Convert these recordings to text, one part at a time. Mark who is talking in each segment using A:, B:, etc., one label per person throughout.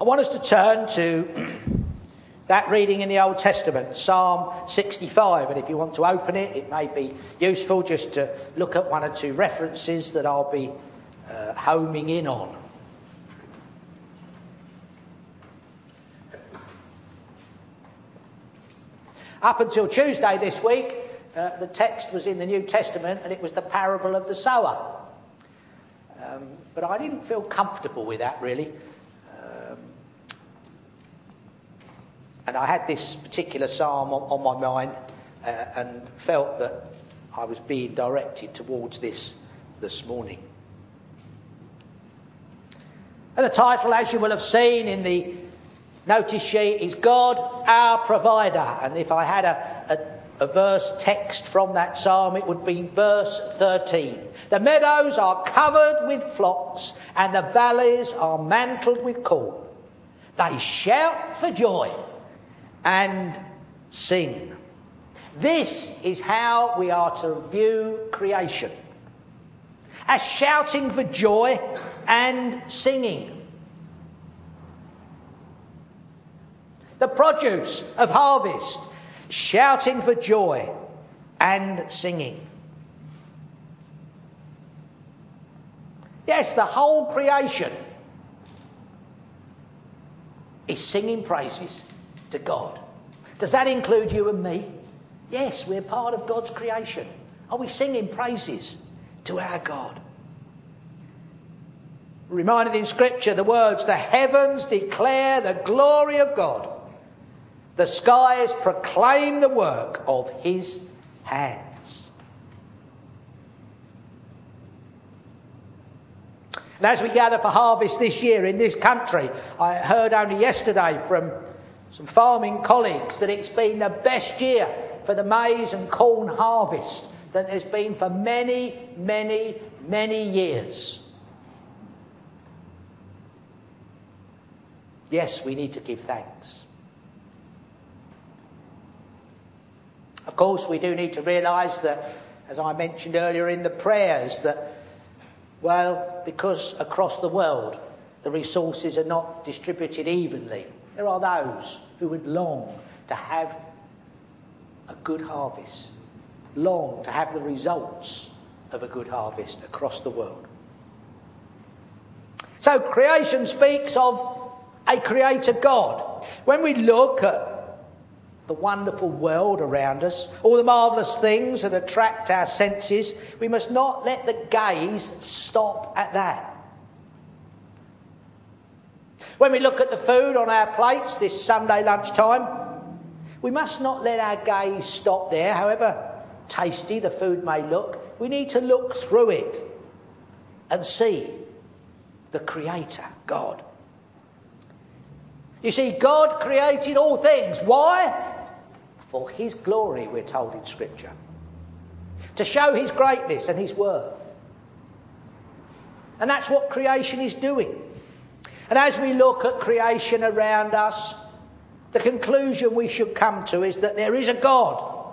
A: I want us to turn to that reading in the Old Testament, Psalm 65. And if you want to open it, it may be useful just to look at one or two references that I'll be uh, homing in on. Up until Tuesday this week, uh, the text was in the New Testament and it was the parable of the sower. Um, but I didn't feel comfortable with that really. And I had this particular psalm on, on my mind uh, and felt that I was being directed towards this this morning. And the title, as you will have seen in the notice sheet, is God our provider. And if I had a, a, a verse text from that psalm, it would be verse 13. The meadows are covered with flocks, and the valleys are mantled with corn. They shout for joy and sing. This is how we are to view creation as shouting for joy and singing. The produce of harvest, shouting for joy and singing. Yes, the whole creation is singing praises to God. Does that include you and me? Yes, we're part of God's creation. Are we singing praises to our God? Reminded in Scripture the words, the heavens declare the glory of God, the skies proclaim the work of his hands. And as we gather for harvest this year in this country, I heard only yesterday from some farming colleagues that it's been the best year for the maize and corn harvest that there's been for many, many, many years. Yes, we need to give thanks. Of course, we do need to realise that, as I mentioned earlier in the prayers, that, well, because across the world the resources are not distributed evenly, there are those who would long to have a good harvest, long to have the results of a good harvest across the world. So, creation speaks of a creator God. When we look at the wonderful world around us, all the marvellous things that attract our senses, we must not let the gaze stop at that. When we look at the food on our plates this Sunday lunchtime, we must not let our gaze stop there, however tasty the food may look. We need to look through it and see the Creator, God. You see, God created all things. Why? For His glory, we're told in Scripture. To show His greatness and His worth. And that's what creation is doing. And as we look at creation around us, the conclusion we should come to is that there is a God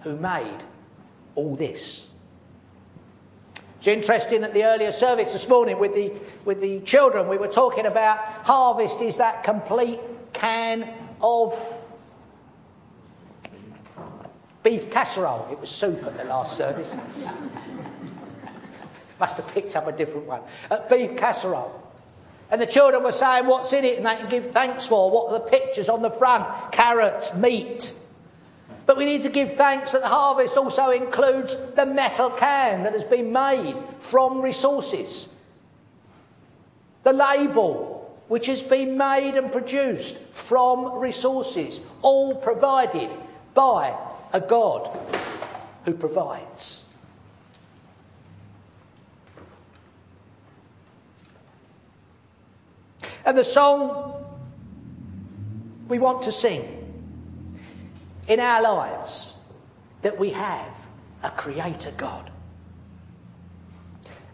A: who made all this. It's interesting at the earlier service this morning with the, with the children, we were talking about harvest is that complete can of beef casserole. It was soup at the last service. Must have picked up a different one. At beef casserole. And the children were saying what's in it and they can give thanks for. What are the pictures on the front? Carrots, meat, but we need to give thanks that the harvest also includes the metal can that has been made from resources. The label, which has been made and produced from resources, all provided by a God who provides. And the song we want to sing in our lives that we have a creator God.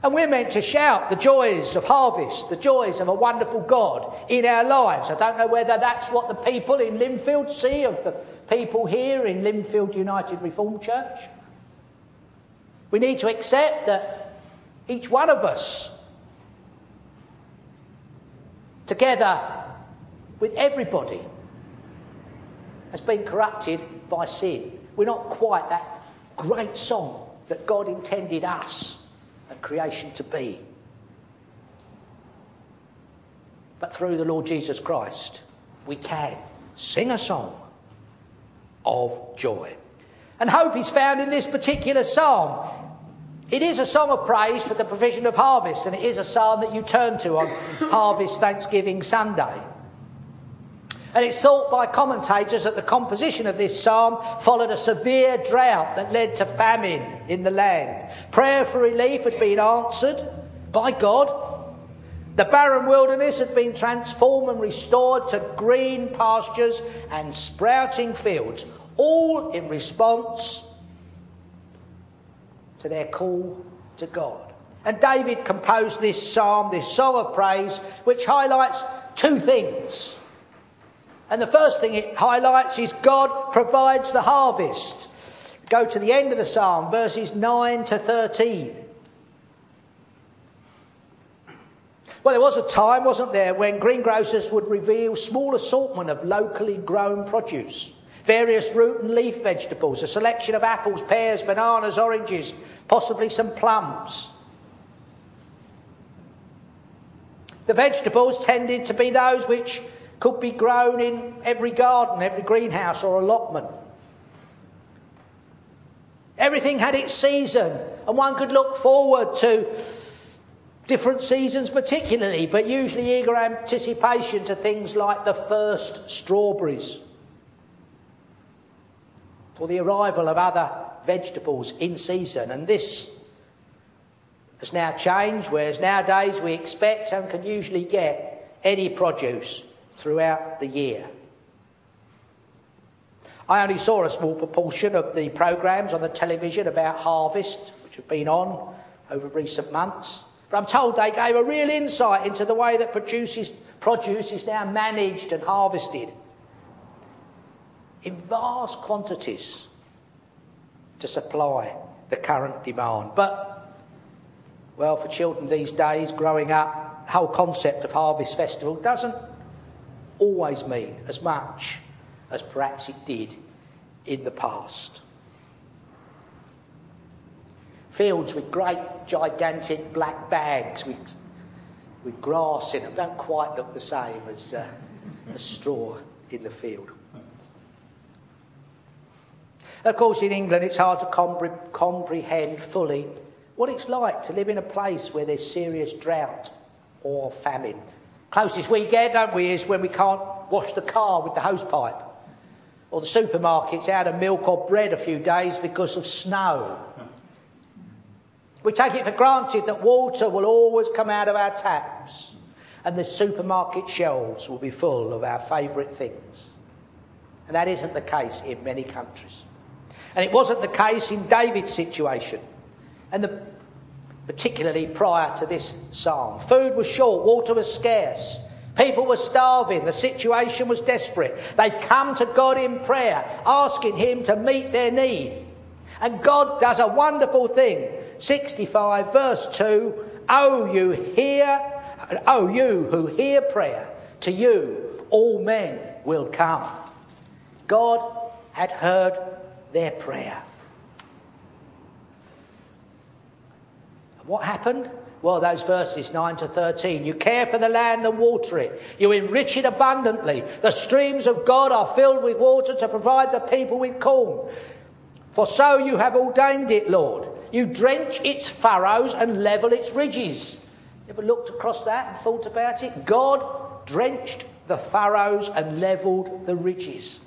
A: And we're meant to shout the joys of harvest, the joys of a wonderful God in our lives. I don't know whether that's what the people in Lindfield see of the people here in Lindfield United Reformed Church. We need to accept that each one of us together with everybody, has been corrupted by sin. We're not quite that great song that God intended us and creation to be. But through the Lord Jesus Christ, we can sing a song of joy. And hope is found in this particular psalm. It is a song of praise for the provision of harvest, and it is a psalm that you turn to on Harvest Thanksgiving Sunday. And it's thought by commentators that the composition of this psalm followed a severe drought that led to famine in the land. Prayer for relief had been answered by God. The barren wilderness had been transformed and restored to green pastures and sprouting fields, all in response to their call to God. And David composed this psalm, this song of praise, which highlights two things. And the first thing it highlights is God provides the harvest. Go to the end of the psalm, verses 9 to 13. Well, there was a time, wasn't there, when greengrocers would reveal small assortment of locally grown produce, various root and leaf vegetables, a selection of apples, pears, bananas, oranges, possibly some plums. The vegetables tended to be those which could be grown in every garden, every greenhouse or allotment. Everything had its season, and one could look forward to different seasons, particularly, but usually eager anticipation to things like the first strawberries for the arrival of other vegetables in season. And this has now changed, whereas nowadays we expect and can usually get any produce throughout the year. I only saw a small proportion of the programmes on the television about harvest, which have been on over recent months. But I'm told they gave a real insight into the way that produces, produce is now managed and harvested in vast quantities to supply the current demand. But, well, for children these days growing up, the whole concept of Harvest Festival doesn't always mean as much as perhaps it did in the past. Fields with great, gigantic black bags with, with grass in them don't quite look the same as, uh, as straw in the field. Of course, in England, it's hard to compre- comprehend fully what it's like to live in a place where there's serious drought or famine. Closest we get, don't we, is when we can't wash the car with the hose pipe, or the supermarket's out of milk or bread a few days because of snow. We take it for granted that water will always come out of our taps and the supermarket shelves will be full of our favourite things. And that isn't the case in many countries. And it wasn't the case in David's situation, and the, particularly prior to this psalm. Food was short, water was scarce, people were starving, the situation was desperate. They've come to God in prayer, asking Him to meet their need. And God does a wonderful thing. 65, verse 2 Oh, you hear, oh, you who hear prayer, to you all men will come. God had heard their prayer. What happened? Well, those verses 9 to 13. You care for the land and water it. You enrich it abundantly. The streams of God are filled with water to provide the people with corn. For so you have ordained it, Lord. You drench its furrows and level its ridges. Ever looked across that and thought about it? God drenched the furrows and levelled the ridges.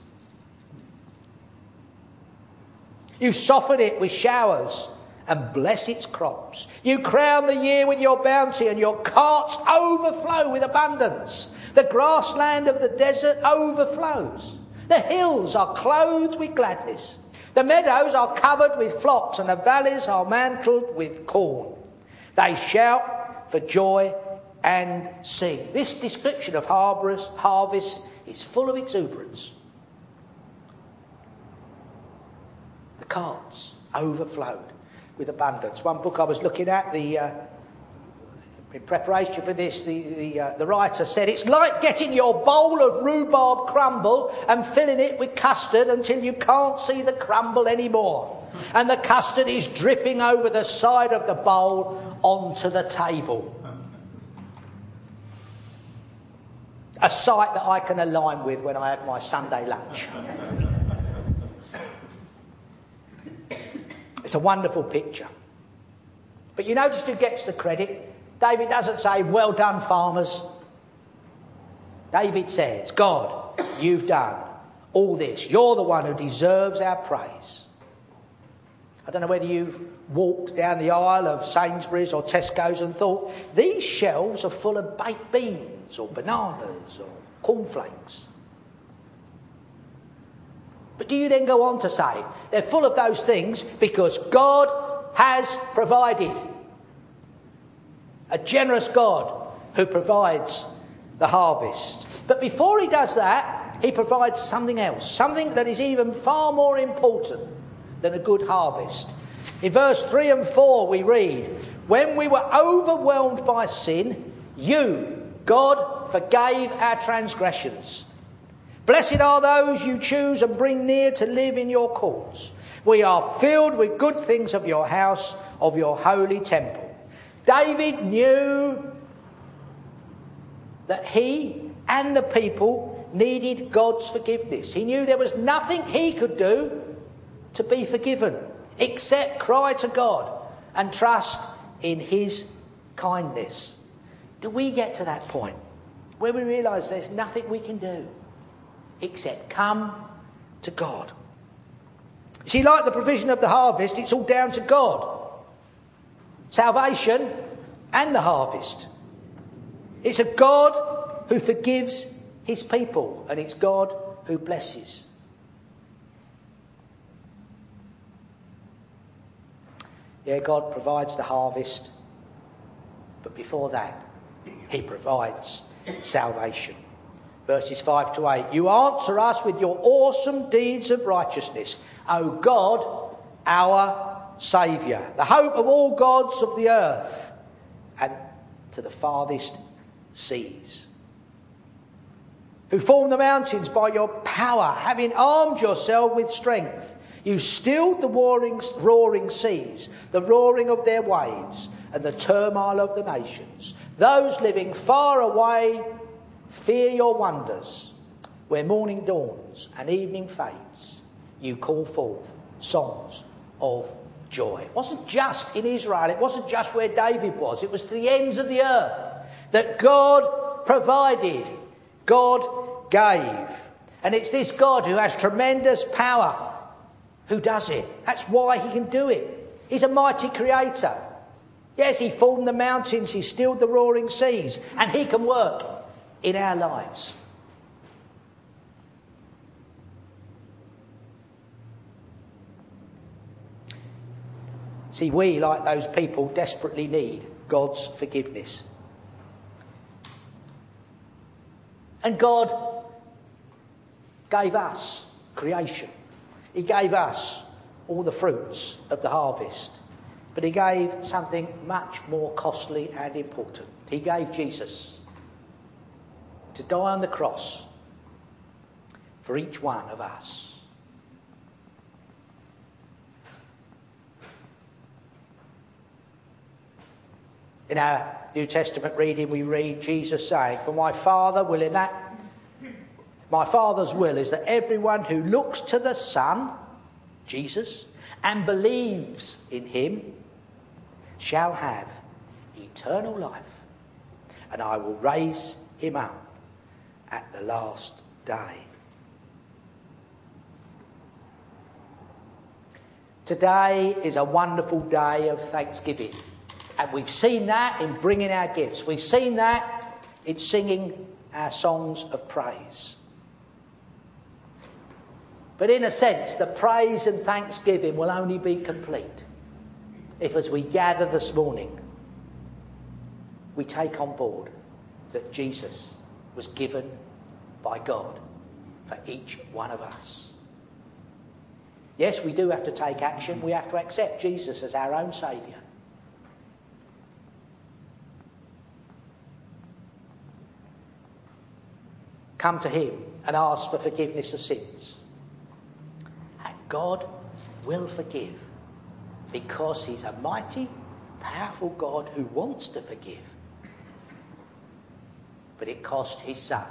A: You soften it with showers and bless its crops. You crown the year with your bounty, and your carts overflow with abundance. The grassland of the desert overflows. The hills are clothed with gladness. The meadows are covered with flocks, and the valleys are mantled with corn. They shout for joy and sing. This description of harvest is full of exuberance. Carts overflowed with abundance. One book I was looking at, the uh, In preparation for this, the, the, uh, the writer said, It's like getting your bowl of rhubarb crumble and filling it with custard until you can't see the crumble anymore. And the custard is dripping over the side of the bowl onto the table. A sight that I can align with when I have my Sunday lunch. It's a wonderful picture. But you notice who gets the credit? David doesn't say, Well done, farmers. David says, God, you've done all this. You're the one who deserves our praise. I don't know whether you've walked down the aisle of Sainsbury's or Tesco's and thought, these shelves are full of baked beans or bananas or cornflakes. But do you then go on to say, they're full of those things because God has provided? a generous God who provides the harvest. But before he does that, he provides something else, something that is even far more important than a good harvest. In verse 3 and 4, we read, When we were overwhelmed by sin, you, God, forgave our transgressions. Blessed are those you choose and bring near to live in your courts. We are filled with good things of your house, of your holy temple. David knew that he and the people needed God's forgiveness. He knew there was nothing he could do to be forgiven except cry to God and trust in his kindness. Do we get to that point where we realise there's nothing we can do except come to God? See, like the provision of the harvest, it's all down to God salvation and the harvest. It's a God who forgives his people, and it's God who blesses. Yeah, God provides the harvest, but before that, he provides salvation. Verses 5 to 8 You answer us with your awesome deeds of righteousness, O God, our Saviour, the hope of all gods of the earth, and to the farthest seas. Who formed the mountains by your power, having armed yourself with strength. You stilled the roaring, roaring seas, the roaring of their waves, and the turmoil of the nations. Those living far away fear your wonders. Where morning dawns and evening fades, you call forth songs of joy. It wasn't just in Israel, it wasn't just where David was, it was to the ends of the earth that God provided, God gave. And it's this God who has tremendous power who does it. That's why he can do it. He's a mighty creator. Yes, he formed the mountains, he stilled the roaring seas, and he can work in our lives. See, we, like those people, desperately need God's forgiveness. And God gave us creation. He gave us all the fruits of the harvest. But He gave something much more costly and important. He gave Jesus to die on the cross for each one of us. In our New Testament reading, we read Jesus saying, For my Father will in that my Father's will is that everyone who looks to the Son, Jesus, and believes in him shall have eternal life, and I will raise him up at the last day. Today is a wonderful day of thanksgiving. And we've seen that in bringing our gifts. We've seen that in singing our songs of praise. But in a sense, the praise and thanksgiving will only be complete if, as we gather this morning, we take on board that Jesus was given by God for each one of us. Yes, we do have to take action. We have to accept Jesus as our own Saviour. Come to Him and ask for forgiveness of sins. And God will forgive because He's a mighty, powerful God who wants to forgive. But it cost His Son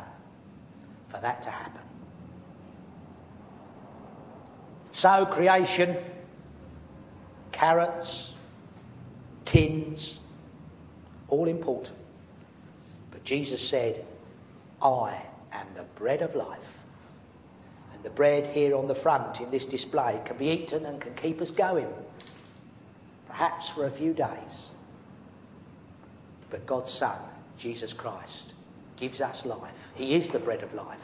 A: for that to happen. So, creation, carrots, tins, all important. But Jesus said, I am the bread of life. And the bread here on the front in this display can be eaten and can keep us going, perhaps for a few days. But God's Son, Jesus Christ, gives us life. He is the bread of life.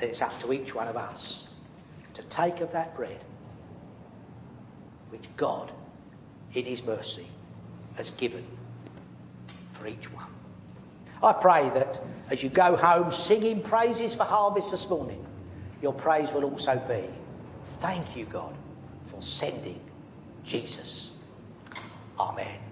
A: And it's up to each one of us to take of that bread, which God, in His mercy, has given for each one. I pray that as you go home singing praises for harvest this morning, your praise will also be thank you, God, for sending Jesus. Amen.